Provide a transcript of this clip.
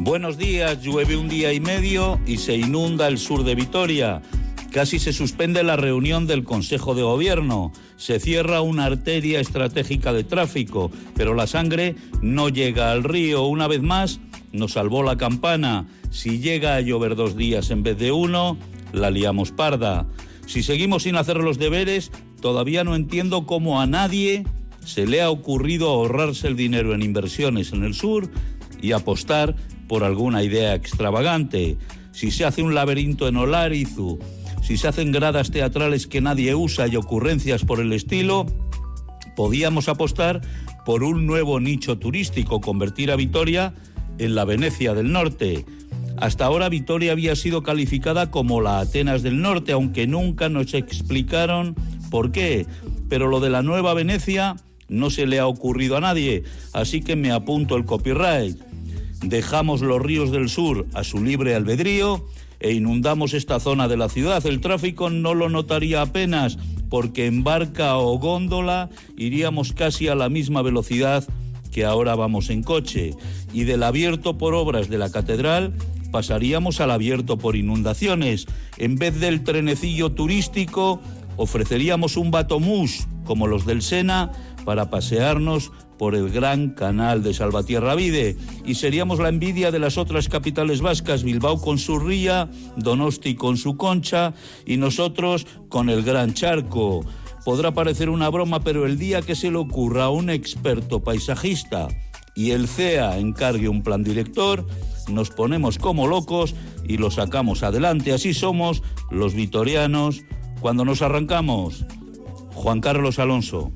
Buenos días, llueve un día y medio y se inunda el sur de Vitoria. Casi se suspende la reunión del Consejo de Gobierno. Se cierra una arteria estratégica de tráfico, pero la sangre no llega al río. Una vez más, nos salvó la campana. Si llega a llover dos días en vez de uno, la liamos parda. Si seguimos sin hacer los deberes, todavía no entiendo cómo a nadie se le ha ocurrido ahorrarse el dinero en inversiones en el sur y apostar por alguna idea extravagante. Si se hace un laberinto en Olarizu, si se hacen gradas teatrales que nadie usa y ocurrencias por el estilo, podíamos apostar por un nuevo nicho turístico, convertir a Vitoria en la Venecia del Norte. Hasta ahora Vitoria había sido calificada como la Atenas del Norte, aunque nunca nos explicaron por qué. Pero lo de la nueva Venecia no se le ha ocurrido a nadie, así que me apunto el copyright dejamos los ríos del sur a su libre albedrío e inundamos esta zona de la ciudad. El tráfico no lo notaría apenas porque en barca o góndola iríamos casi a la misma velocidad que ahora vamos en coche. Y del abierto por obras de la catedral pasaríamos al abierto por inundaciones. En vez del trenecillo turístico, ofreceríamos un batomús como los del Sena para pasearnos por el gran canal de Salvatierra Vide y seríamos la envidia de las otras capitales vascas, Bilbao con su ría, Donosti con su concha y nosotros con el gran charco. Podrá parecer una broma, pero el día que se le ocurra a un experto paisajista y el CEA encargue un plan director, nos ponemos como locos y lo sacamos adelante. Así somos los vitorianos cuando nos arrancamos. Juan Carlos Alonso.